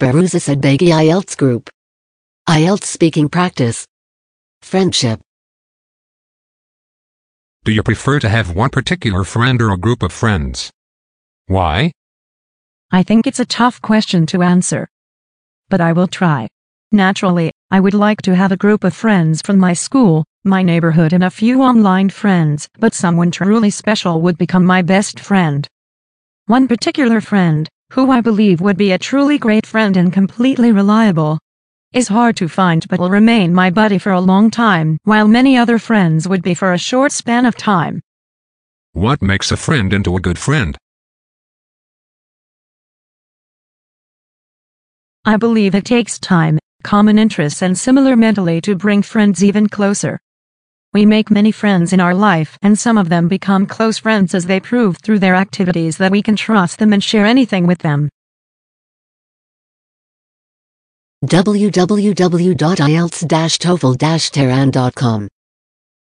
Baruza Sadbegi IELTS Group. IELTS Speaking Practice. Friendship. Do you prefer to have one particular friend or a group of friends? Why? I think it's a tough question to answer. But I will try. Naturally, I would like to have a group of friends from my school, my neighborhood and a few online friends, but someone truly special would become my best friend. One particular friend, who I believe would be a truly great friend and completely reliable, is hard to find but will remain my buddy for a long time, while many other friends would be for a short span of time. What makes a friend into a good friend? I believe it takes time, common interests and similar mentally to bring friends even closer. We make many friends in our life and some of them become close friends as they prove through their activities that we can trust them and share anything with them. www.ielts-toefl-tehran.com